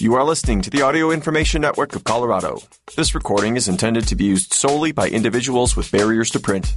You are listening to the Audio Information Network of Colorado. This recording is intended to be used solely by individuals with barriers to print.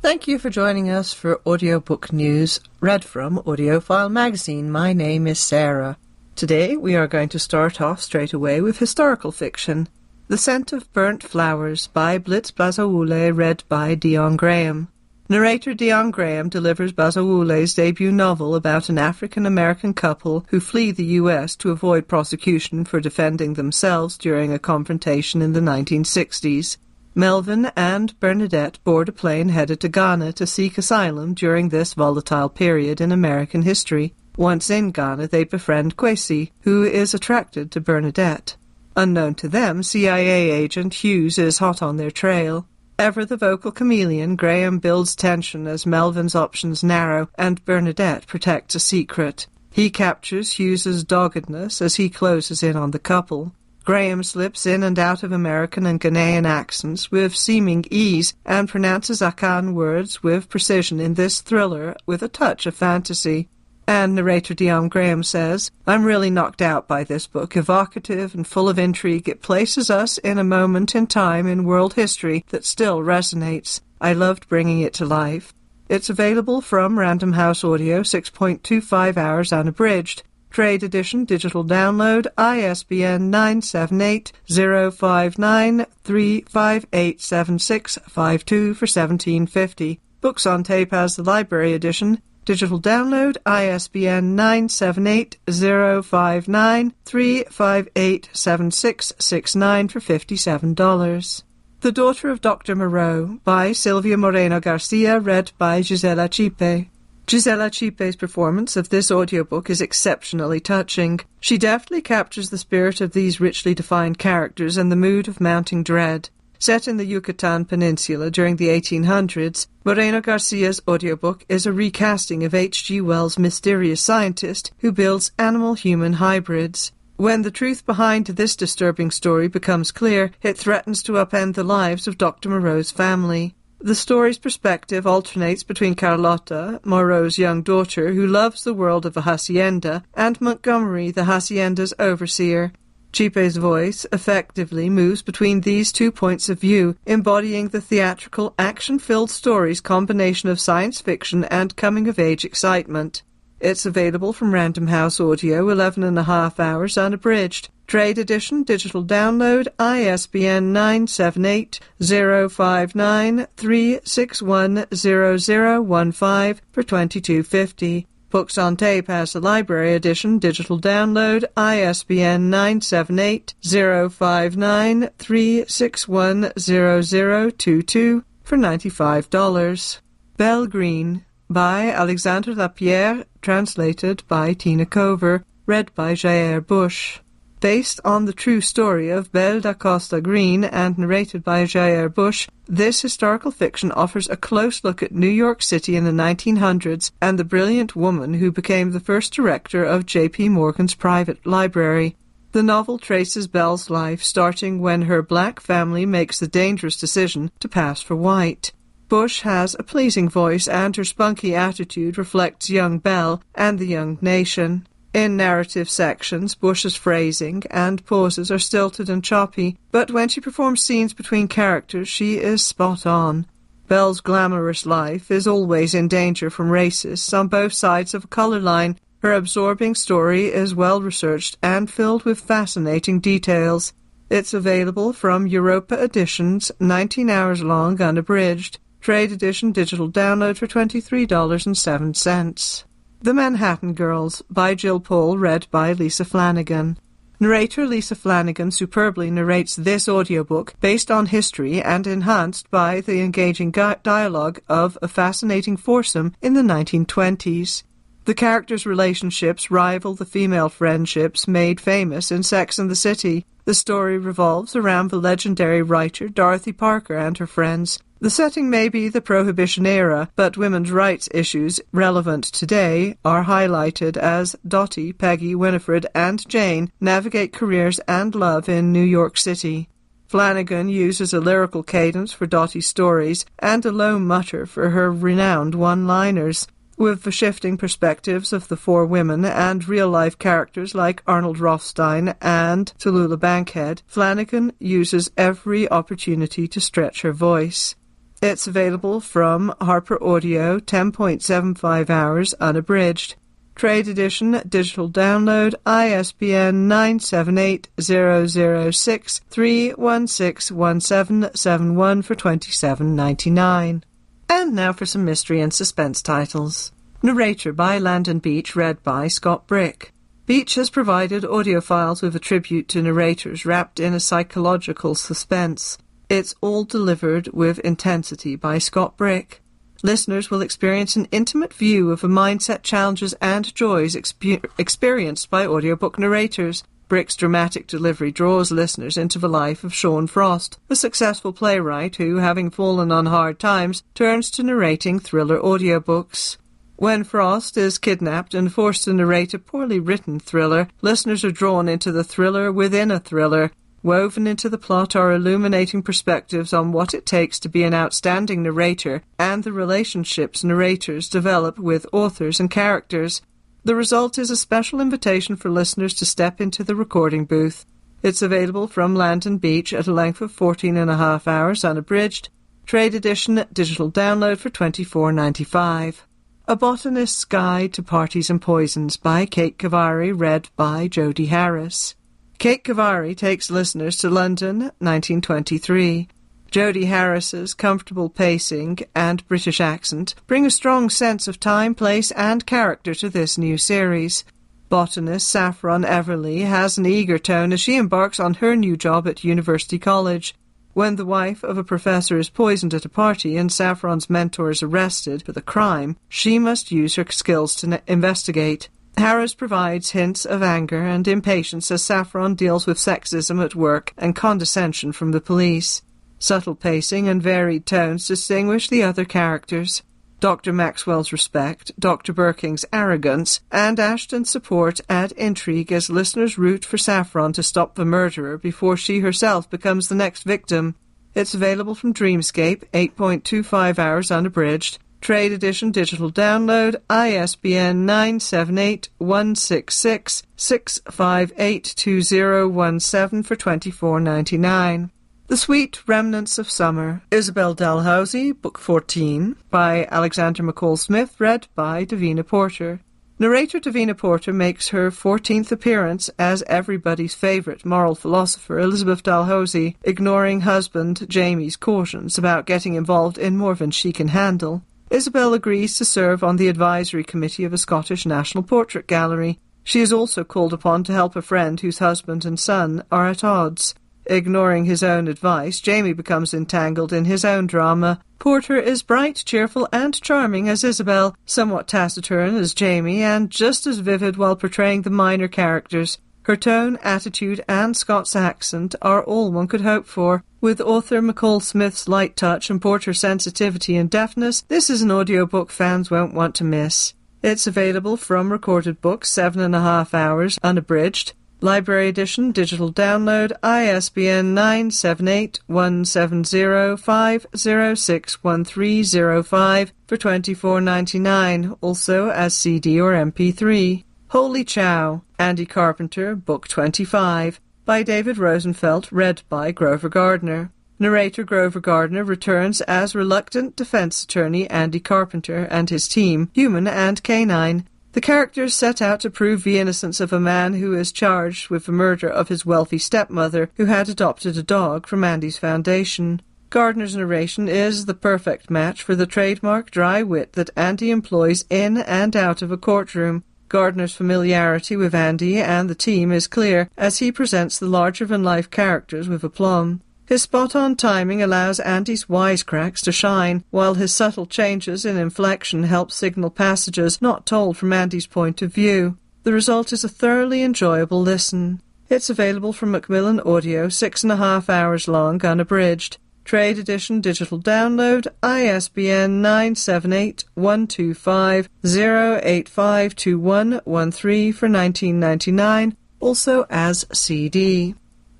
Thank you for joining us for audiobook news read from AudioFile magazine. My name is Sarah. Today we are going to start off straight away with historical fiction. The Scent of Burnt Flowers by Blitz Bazawule, read by Dion Graham. Narrator Dion Graham delivers Bazawule's debut novel about an African American couple who flee the U.S. to avoid prosecution for defending themselves during a confrontation in the 1960s. Melvin and Bernadette board a plane headed to Ghana to seek asylum during this volatile period in American history. Once in Ghana, they befriend Kwesi, who is attracted to Bernadette. Unknown to them, CIA agent Hughes is hot on their trail. Ever the vocal chameleon, Graham builds tension as Melvin's options narrow and Bernadette protects a secret. He captures Hughes's doggedness as he closes in on the couple. Graham slips in and out of American and Ghanaian accents with seeming ease and pronounces Akan words with precision in this thriller with a touch of fantasy. And narrator Dion Graham says, I'm really knocked out by this book. Evocative and full of intrigue, it places us in a moment in time in world history that still resonates. I loved bringing it to life. It's available from Random House Audio, 6.25 hours unabridged. Trade edition digital download ISBN 978-059-3587652 for 1750. Books on tape has the library edition. Digital download ISBN 978-059-3587669 for $57. The Daughter of Dr. Moreau by Silvia Moreno Garcia read by Gisela Chipe. Gisela Chipe's performance of this audiobook is exceptionally touching. She deftly captures the spirit of these richly defined characters and the mood of mounting dread. Set in the Yucatan Peninsula during the 1800s, Moreno Garcia's audiobook is a recasting of H.G. Wells' mysterious scientist who builds animal human hybrids. When the truth behind this disturbing story becomes clear, it threatens to upend the lives of Dr. Moreau's family. The story's perspective alternates between Carlotta, Moreau's young daughter, who loves the world of a hacienda, and Montgomery, the hacienda's overseer. Chipe's voice effectively moves between these two points of view, embodying the theatrical, action-filled story's combination of science fiction and coming-of-age excitement. It's available from Random House Audio, 11 and a half hours unabridged. Trade edition, digital download, ISBN 978-059-3610015 for 2250. Books on Tape has the library edition digital download ISBN 978-059-3610022 for $95. Belle Greene by Alexandra Lapierre, translated by Tina Kover, read by Jair Bush based on the true story of Belle da Costa Greene and narrated by Jair Bush, this historical fiction offers a close look at New York City in the 1900s and the brilliant woman who became the first director of J.P. Morgan's private library. The novel traces Belle's life starting when her black family makes the dangerous decision to pass for white. Bush has a pleasing voice and her spunky attitude reflects young Belle and the young nation. In narrative sections, Bush's phrasing and pauses are stilted and choppy, but when she performs scenes between characters, she is spot on. Belle's glamorous life is always in danger from racists on both sides of a color line. Her absorbing story is well researched and filled with fascinating details. It's available from Europa Editions, 19 hours long, unabridged. Trade edition digital download for $23.07. The Manhattan Girls by Gill Paul, read by Lisa Flanagan. Narrator Lisa Flanagan superbly narrates this audiobook based on history and enhanced by the engaging dialogue of a fascinating foursome in the 1920s. The characters' relationships rival the female friendships made famous in Sex and the City. The story revolves around the legendary writer Dorothy Parker and her friends, the setting may be the Prohibition era, but women's rights issues relevant today are highlighted as Dottie, Peggy, Winifred, and Jane navigate careers and love in New York City. Flanagan uses a lyrical cadence for Dottie's stories and a low mutter for her renowned one-liners. With the shifting perspectives of the four women and real life characters like Arnold Rothstein and Tallulah Bankhead, Flanagan uses every opportunity to stretch her voice. It's available from Harper Audio, 10.75 hours unabridged. Trade edition, digital download, ISBN 978-006-3161771 for 27.99. And now for some mystery and suspense titles. Narrator by Landon Beach, read by Scott Brick. Beach has provided audiophiles with a tribute to narrators wrapped in a psychological suspense. It's all delivered with intensity by Scott Brick. Listeners will experience an intimate view of the mindset challenges and joys expe- experienced by audiobook narrators. Brick's dramatic delivery draws listeners into the life of Sean Frost, a successful playwright who, having fallen on hard times, turns to narrating thriller audiobooks. When Frost is kidnapped and forced to narrate a poorly written thriller, listeners are drawn into the thriller within a thriller, Woven into the plot are illuminating perspectives on what it takes to be an outstanding narrator and the relationships narrators develop with authors and characters. The result is a special invitation for listeners to step into the recording booth. It's available from Landon Beach at a length of 14 and a half hours unabridged. Trade edition digital download for $24.95. A Botanist's Guide to Parties and Poisons by Kate Khavari, read by Jody Harris. Kate Khavari takes listeners to London, 1923. Jody Harris's comfortable pacing and British accent bring a strong sense of time, place, and character to this new series. Botanist Saffron Everly has an eager tone as she embarks on her new job at University College. When the wife of a professor is poisoned at a party and Saffron's mentor is arrested for the crime, she must use her skills to investigate. Harris provides hints of anger and impatience as Saffron deals with sexism at work and condescension from the police. Subtle pacing and varied tones distinguish the other characters. Dr. Maxwell's respect, Dr. Birking's arrogance, and Ashton's support add intrigue as listeners root for Saffron to stop the murderer before she herself becomes the next victim. It's available from Dreamscape, 8.25 hours unabridged, Trade Edition digital download ISBN 978-166-658-2017 for 24.99. The Sweet Remnants of Summer, Isabel Dalhousie, Book 14, by Alexander McCall Smith, read by Davina Porter. Narrator Davina Porter makes her 14th appearance as everybody's favourite moral philosopher Elizabeth Dalhousie, ignoring husband Jamie's cautions about getting involved in more than she can handle. Isabel agrees to serve on the advisory committee of a Scottish National Portrait Gallery. She is also called upon to help a friend whose husband and son are at odds. Ignoring his own advice, Jamie becomes entangled in his own drama. Porter is bright, cheerful, and charming as Isabel, somewhat taciturn as Jamie, and just as vivid while portraying the minor characters. Her tone, attitude, and Scots accent are all one could hope for. With author McCall Smith's light touch and Porter's sensitivity and deftness, this is an audiobook fans won't want to miss. It's available from Recorded Books, seven and a half hours, unabridged. Library Edition, digital download, ISBN 978-170-506-1305 for 24.99, also as CD or MP3. Holy Chow, Andy Carpenter, Book 25, by David Rosenfelt, read by Grover Gardner. Narrator Grover Gardner returns as reluctant defense attorney Andy Carpenter and his team, human and canine. The characters set out to prove the innocence of a man who is charged with the murder of his wealthy stepmother who had adopted a dog from Andy's foundation. Gardner's narration is the perfect match for the trademark dry wit that Andy employs in and out of a courtroom, Gardner's familiarity with Andy and the team is clear as he presents the larger-than-life characters with aplomb. His spot-on timing allows Andy's wisecracks to shine, while his subtle changes in inflection help signal passages not told from Andy's point of view. The result is a thoroughly enjoyable listen. It's available from Macmillan Audio, six and a half hours long, unabridged. Trade Edition digital download ISBN 978-125-0852113 for 19.99, also as CD.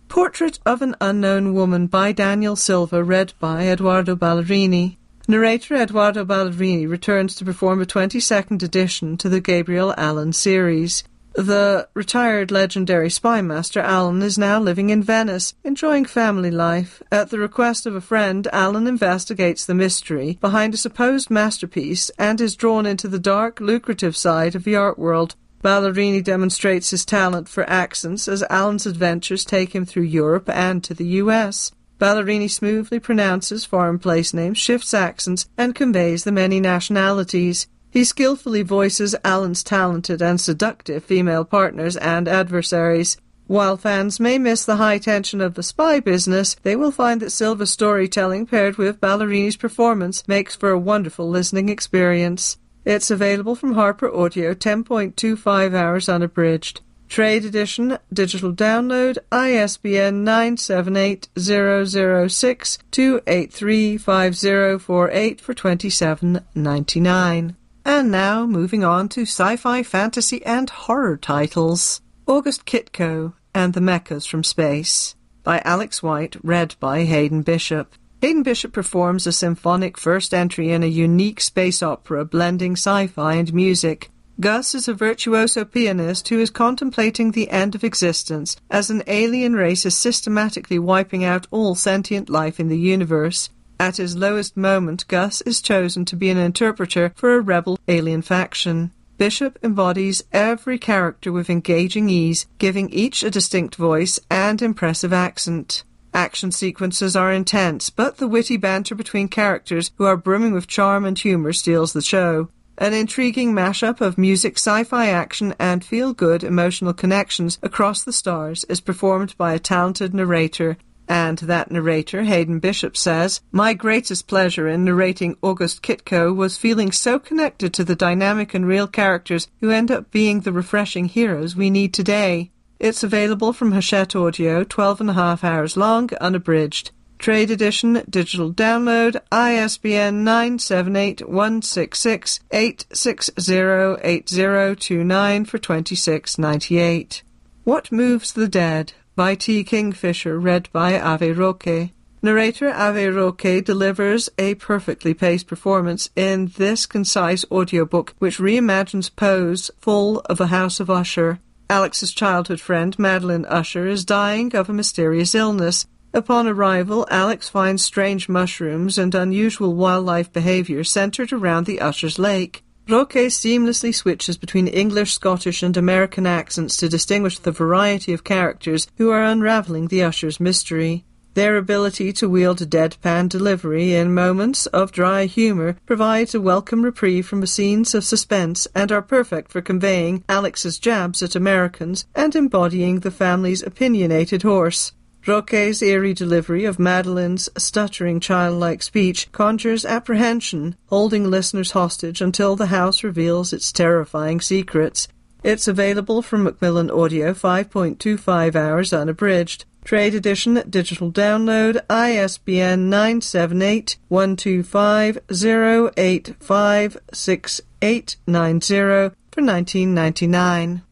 Portrait of an Unknown Woman by Daniel Silva, read by Eduardo Ballerini. Narrator Eduardo Ballerini returns to perform a 22nd edition to the Gabriel Allon series. The retired legendary spymaster Allon is now living in Venice, enjoying family life. At the request of a friend, Allon investigates the mystery behind a supposed masterpiece and is drawn into the dark, lucrative side of the art world. Ballerini demonstrates his talent for accents as Allon's adventures take him through Europe and to the US. Ballerini smoothly pronounces foreign place names, shifts accents, and conveys the many nationalities. He skillfully voices Allon's talented and seductive female partners and adversaries. While fans may miss the high tension of the spy business, they will find that Silva's storytelling paired with Ballerini's performance makes for a wonderful listening experience. It's available from Harper Audio 10.25 hours unabridged. Trade edition, digital download, ISBN 978-006-283-5048 for 27.99. And now, moving on to sci-fi, fantasy, and horror titles. August Kitko and the Mechas from Space by Alex White, read by Hayden Bishop. Hayden Bishop performs a symphonic first entry in a unique space opera blending sci-fi and music. Gus is a virtuoso pianist who is contemplating the end of existence as an alien race is systematically wiping out all sentient life in the universe. At his lowest moment, Gus is chosen to be an interpreter for a rebel alien faction. Bishop embodies every character with engaging ease, giving each a distinct voice and impressive accent. Action sequences are intense, but the witty banter between characters who are brimming with charm and humor steals the show. An intriguing mashup of music, sci-fi action, and feel-good emotional connections across the stars is performed by a talented narrator and that narrator, Hayden Bishop, says, My greatest pleasure in narrating August Kitko was feeling so connected to the dynamic and real characters who end up being the refreshing heroes we need today. It's available from Hachette Audio, 12 and a half hours long, unabridged. Trade edition, digital download, ISBN 978-166-860-8029 for 26.98. What Moves the Dead by T. Kingfisher, read by Avi Roque. Narrator Avi Roque delivers a perfectly paced performance in this concise audiobook which reimagines Poe's full of a House of Usher. Alex's childhood friend, Madeline Usher, is dying of a mysterious illness. Upon arrival, Alex finds strange mushrooms and unusual wildlife behavior centered around the Usher's lake. Roque seamlessly switches between English, Scottish, and American accents to distinguish the variety of characters who are unraveling the usher's mystery. Their ability to wield a deadpan delivery in moments of dry humour provides a welcome reprieve from the scenes of suspense and are perfect for conveying Alex's jabs at Americans and embodying the family's opinionated horse. Roque's eerie delivery of Madeline's stuttering childlike speech conjures apprehension, holding listeners hostage until the house reveals its terrifying secrets. It's available from Macmillan Audio 5.25 hours unabridged. Trade edition, digital download, ISBN 978 125 for 1999.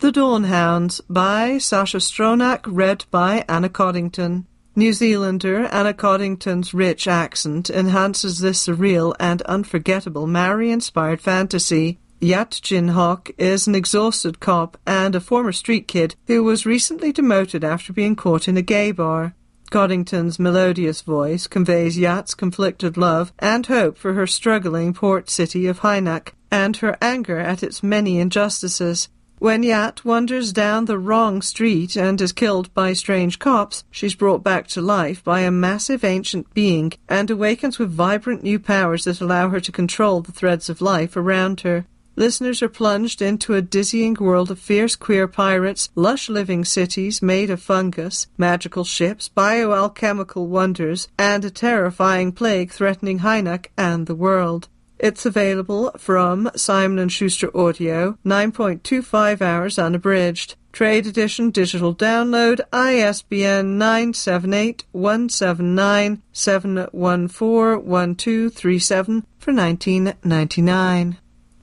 The Dawn Hounds by Sascha Stronach, read by Anna Coddington. New Zealander Anna Coddington's rich accent enhances this surreal and unforgettable Maori-inspired fantasy. Yat Jin Hawk is an exhausted cop and a former street kid who was recently demoted after being caught in a gay bar. Coddington's melodious voice conveys Yat's conflicted love and hope for her struggling port city of Hynak, and her anger at its many injustices. When Yat wanders down the wrong street and is killed by strange cops, she's brought back to life by a massive ancient being and awakens with vibrant new powers that allow her to control the threads of life around her. Listeners are plunged into a dizzying world of fierce queer pirates, lush living cities made of fungus, magical ships, bioalchemical wonders, and a terrifying plague threatening Hynak and the world. It's available from Simon & Schuster Audio, 9.25 hours unabridged. Trade edition digital download ISBN 978-179-714-1237 for 19.99.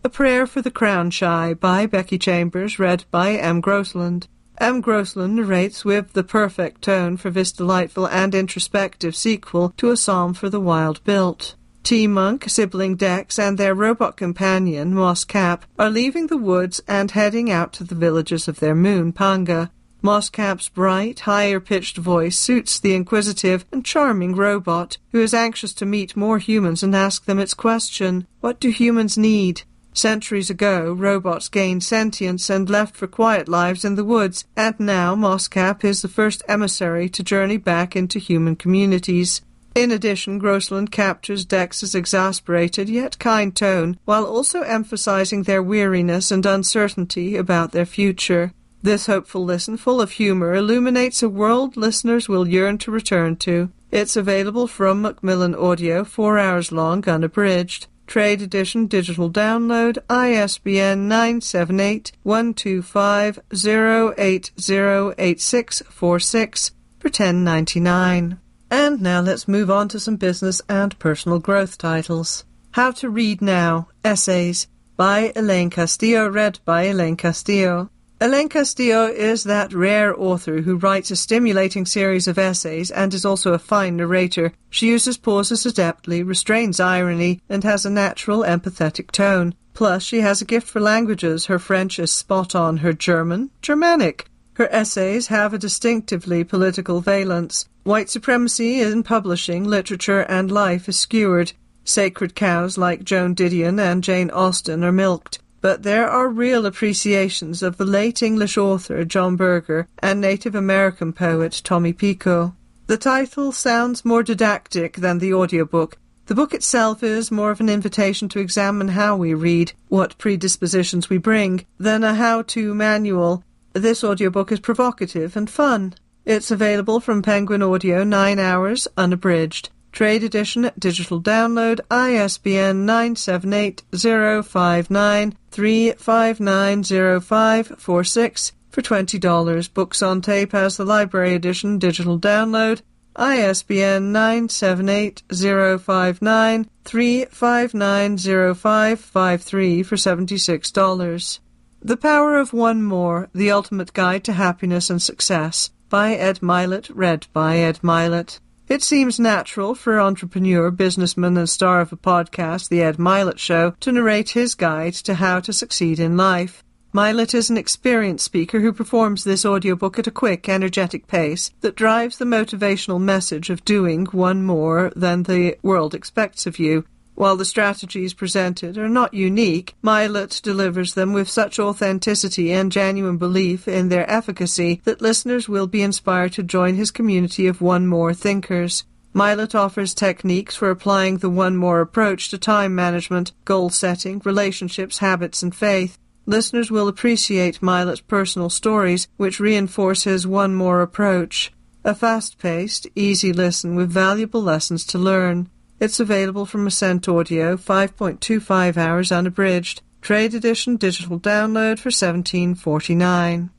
A Prayer for the Crown Shy by Becky Chambers read by Em Grosland. Em Grosland narrates with the perfect tone for this delightful and introspective sequel to A Psalm for the Wild Built. T-Monk, sibling Dex, and their robot companion, Mosscap, are leaving the woods and heading out to the villages of their moon, Panga. Mosscap's bright, higher pitched voice suits the inquisitive and charming robot, who is anxious to meet more humans and ask them its question What do humans need? Centuries ago, robots gained sentience and left for quiet lives in the woods, and now Mosscap is the first emissary to journey back into human communities. In addition, Grosland captures Dex's exasperated yet kind tone, while also emphasizing their weariness and uncertainty about their future. This hopeful listen, full of humor, illuminates a world listeners will yearn to return to. It's available from Macmillan Audio, four hours long, unabridged. Trade edition digital download, ISBN 978 125 0808646 for 10.99. And now let's move on to some business and personal growth titles. How to Read Now, Essays, by Elaine Castillo, read by Elaine Castillo. Elaine Castillo is that rare author who writes a stimulating series of essays and is also a fine narrator. She uses pauses adeptly, restrains irony, and has a natural, empathetic tone. Plus, she has a gift for languages. Her French is spot on, her German, Germanic. Her essays have a distinctively political valence. White supremacy in publishing, literature, and life is skewered. Sacred cows like Joan Didion and Jane Austen are milked but there are real appreciations of the late English author John Berger and Native American poet Tommy Pico. The title sounds more didactic than the audiobook. The book itself is more of an invitation to examine how we read, what predispositions we bring, than a how-to manual. This audiobook is provocative and fun. It's available from Penguin Audio 9 hours unabridged. Trade edition, digital download, ISBN 978-059-3590546 for $20. Books on tape has the library edition, digital download, ISBN 978-059-3590553 for $76. The Power of One More, The Ultimate Guide to Happiness and Success by Ed Mylett, read by Ed Mylett. It seems natural for entrepreneur, businessman, and star of a podcast, The Ed Mylett Show, to narrate his guide to how to succeed in life. Mylett is an experienced speaker who performs this audiobook at a quick, energetic pace that drives the motivational message of doing one more than the world expects of you while the strategies presented are not unique, Mylett delivers them with such authenticity and genuine belief in their efficacy that listeners will be inspired to join his community of one more thinkers. Mylett offers techniques for applying the one more approach to time management, goal setting, relationships, habits, and faith. Listeners will appreciate Mylett's personal stories, which reinforce his one more approach. A fast paced, easy listen with valuable lessons to learn. It's available from Ascent Audio, 5.25 hours unabridged. Trade edition digital download for 17.49.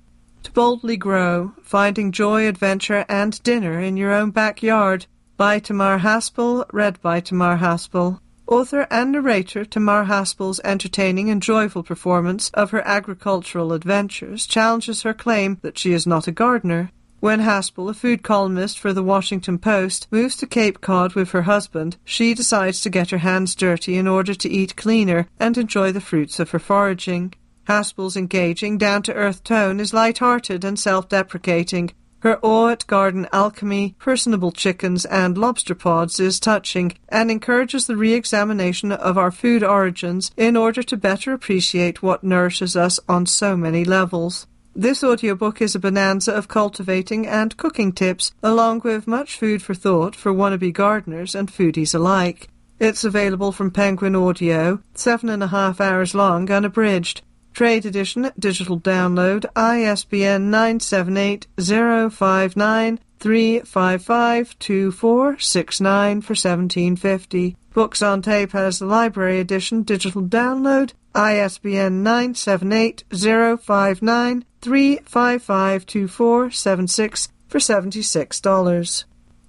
To boldly grow, finding joy, adventure, and dinner in your own backyard by Tamar Haspel, read by Tamar Haspel. Author and narrator Tamar Haspel's entertaining and joyful performance of her agricultural adventures challenges her claim that she is not a gardener. When Haspel, a food columnist for the Washington Post, moves to Cape Cod with her husband, she decides to get her hands dirty in order to eat cleaner and enjoy the fruits of her foraging. Haspel's engaging, down to earth tone is light hearted and self deprecating. Her awe at garden alchemy, personable chickens, and lobster pods is touching and encourages the re examination of our food origins in order to better appreciate what nourishes us on so many levels. This audiobook is a bonanza of cultivating and cooking tips, along with much food for thought for wannabe gardeners and foodies alike. It's available from Penguin Audio, seven and a half hours long, unabridged. Trade edition, digital download, ISBN 978 059 3552469 for 1750. Books on tape has the library edition, digital download, ISBN 978 059 3552476 for $76.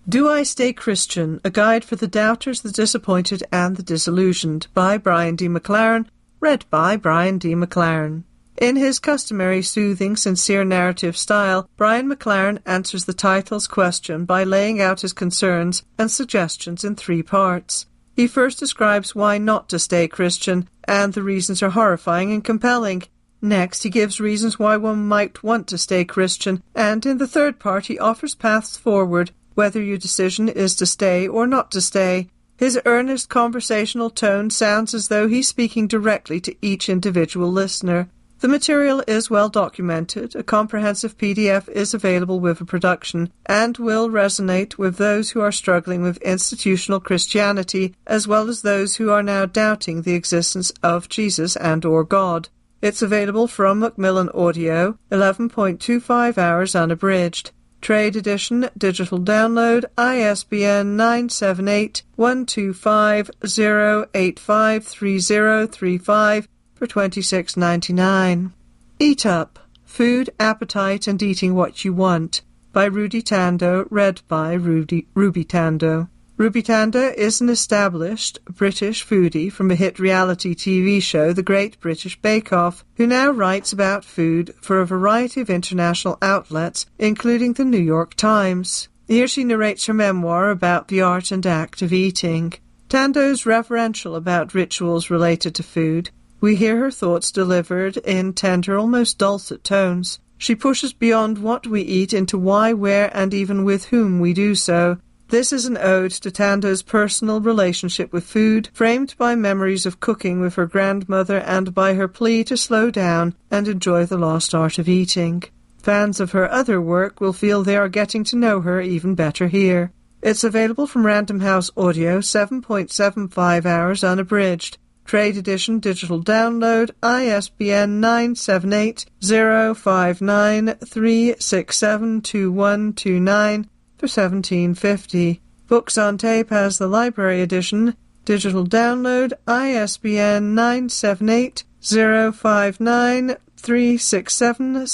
Do I Stay Christian? A Guide for the Doubters, the Disappointed, and the Disillusioned by Brian D. McLaren, read by Brian D. McLaren. In his customary soothing, sincere narrative style, Brian McLaren answers the title's question by laying out his concerns and suggestions in three parts. He first describes why not to stay Christian, and the reasons are horrifying and compelling. Next, he gives reasons why one might want to stay Christian, and in the third part, he offers paths forward, whether your decision is to stay or not to stay. His earnest conversational tone sounds as though he's speaking directly to each individual listener. The material is well documented, a comprehensive PDF is available with a production, and will resonate with those who are struggling with institutional Christianity, as well as those who are now doubting the existence of Jesus and or God. It's available from Macmillan Audio, 11.25 hours unabridged. Trade edition, digital download, ISBN 978 125 0853035 for twenty six ninety nine. Eat Up Food, Appetite and Eating What You Want by Rudy Tandoh, read by Rudy, Ruby Tandoh. Ruby Tandoh is an established British foodie from a hit reality TV show, The Great British Bake Off, who now writes about food for a variety of international outlets, including the New York Times. Here she narrates her memoir about the art and act of eating. Tandoh's reverential about rituals related to food, we hear her thoughts delivered in tender, almost dulcet tones. She pushes beyond what we eat into why, where, and even with whom we do so. This is an ode to Tandoh's personal relationship with food, framed by memories of cooking with her grandmother and by her plea to slow down and enjoy the lost art of eating. Fans of her other work will feel they are getting to know her even better here. It's available from Random House Audio, 7.75 hours unabridged. Trade Edition Digital Download, ISBN 978-059-3672129 for 1750. Books on Tape has the Library Edition, Digital Download, ISBN 978 059 367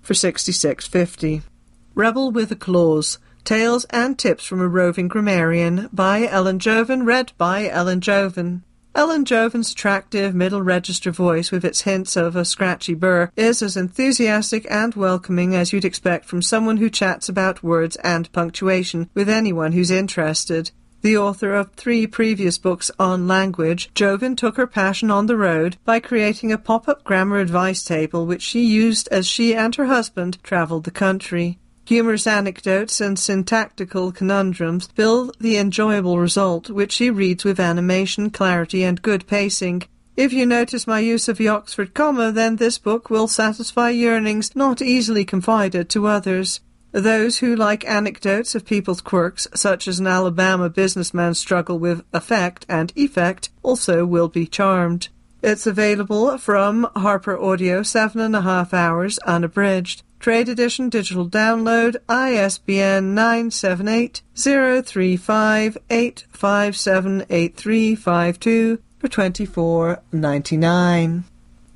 for 6650. Rebel with a Clause Tales and Tips from a Roving Grammarian by Ellen Jovin, read by Ellen Jovin. Ellen Jovin's attractive middle register voice, with its hints of a scratchy burr, is as enthusiastic and welcoming as you'd expect from someone who chats about words and punctuation with anyone who's interested. The author of three previous books on language, Jovin took her passion on the road by creating a pop-up grammar advice table which she used as she and her husband travelled the country. Humorous anecdotes and syntactical conundrums build the enjoyable result, which she reads with animation, clarity, and good pacing. If you notice my use of the Oxford comma, then this book will satisfy yearnings not easily confided to others. Those who like anecdotes of people's quirks, such as an Alabama businessman's struggle with affect and effect, also will be charmed. It's available from Harper Audio, seven and a half hours, unabridged. Trade Edition digital download ISBN 978 035 8578352 for 24.99.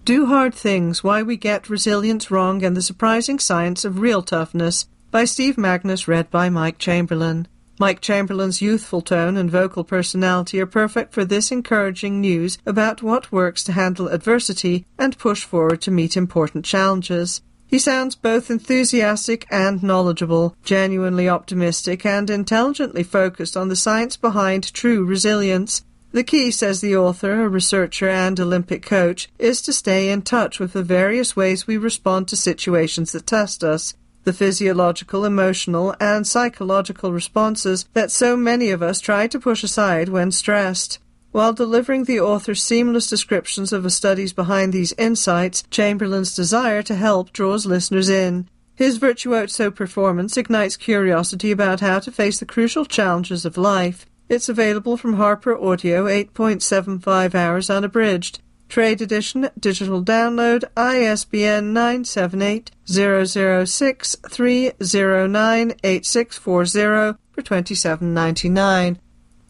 Do Hard Things Why We Get Resilience Wrong and the Surprising Science of Real Toughness by Steve Magness read by Mike Chamberlain. Mike Chamberlain's youthful tone and vocal personality are perfect for this encouraging news about what works to handle adversity and push forward to meet important challenges. He sounds both enthusiastic and knowledgeable, genuinely optimistic, and intelligently focused on the science behind true resilience. The key, says the author, a researcher and Olympic coach, is to stay in touch with the various ways we respond to situations that test us, the physiological, emotional, and psychological responses that so many of us try to push aside when stressed. While delivering the author's seamless descriptions of the studies behind these insights, Chamberlain's desire to help draws listeners in. His virtuoso performance ignites curiosity about how to face the crucial challenges of life. It's available from Harper Audio, 8.75 hours unabridged. Trade edition, digital download, ISBN 978 006 309 8640 for 27.99.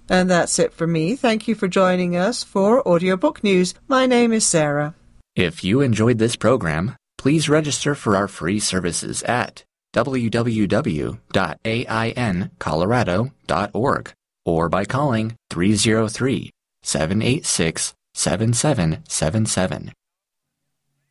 And that's it for me. Thank you for joining us for Audiobook News. My name is Sarah. If you enjoyed this program, please register for our free services at www.aincolorado.org or by calling 303 786 7777.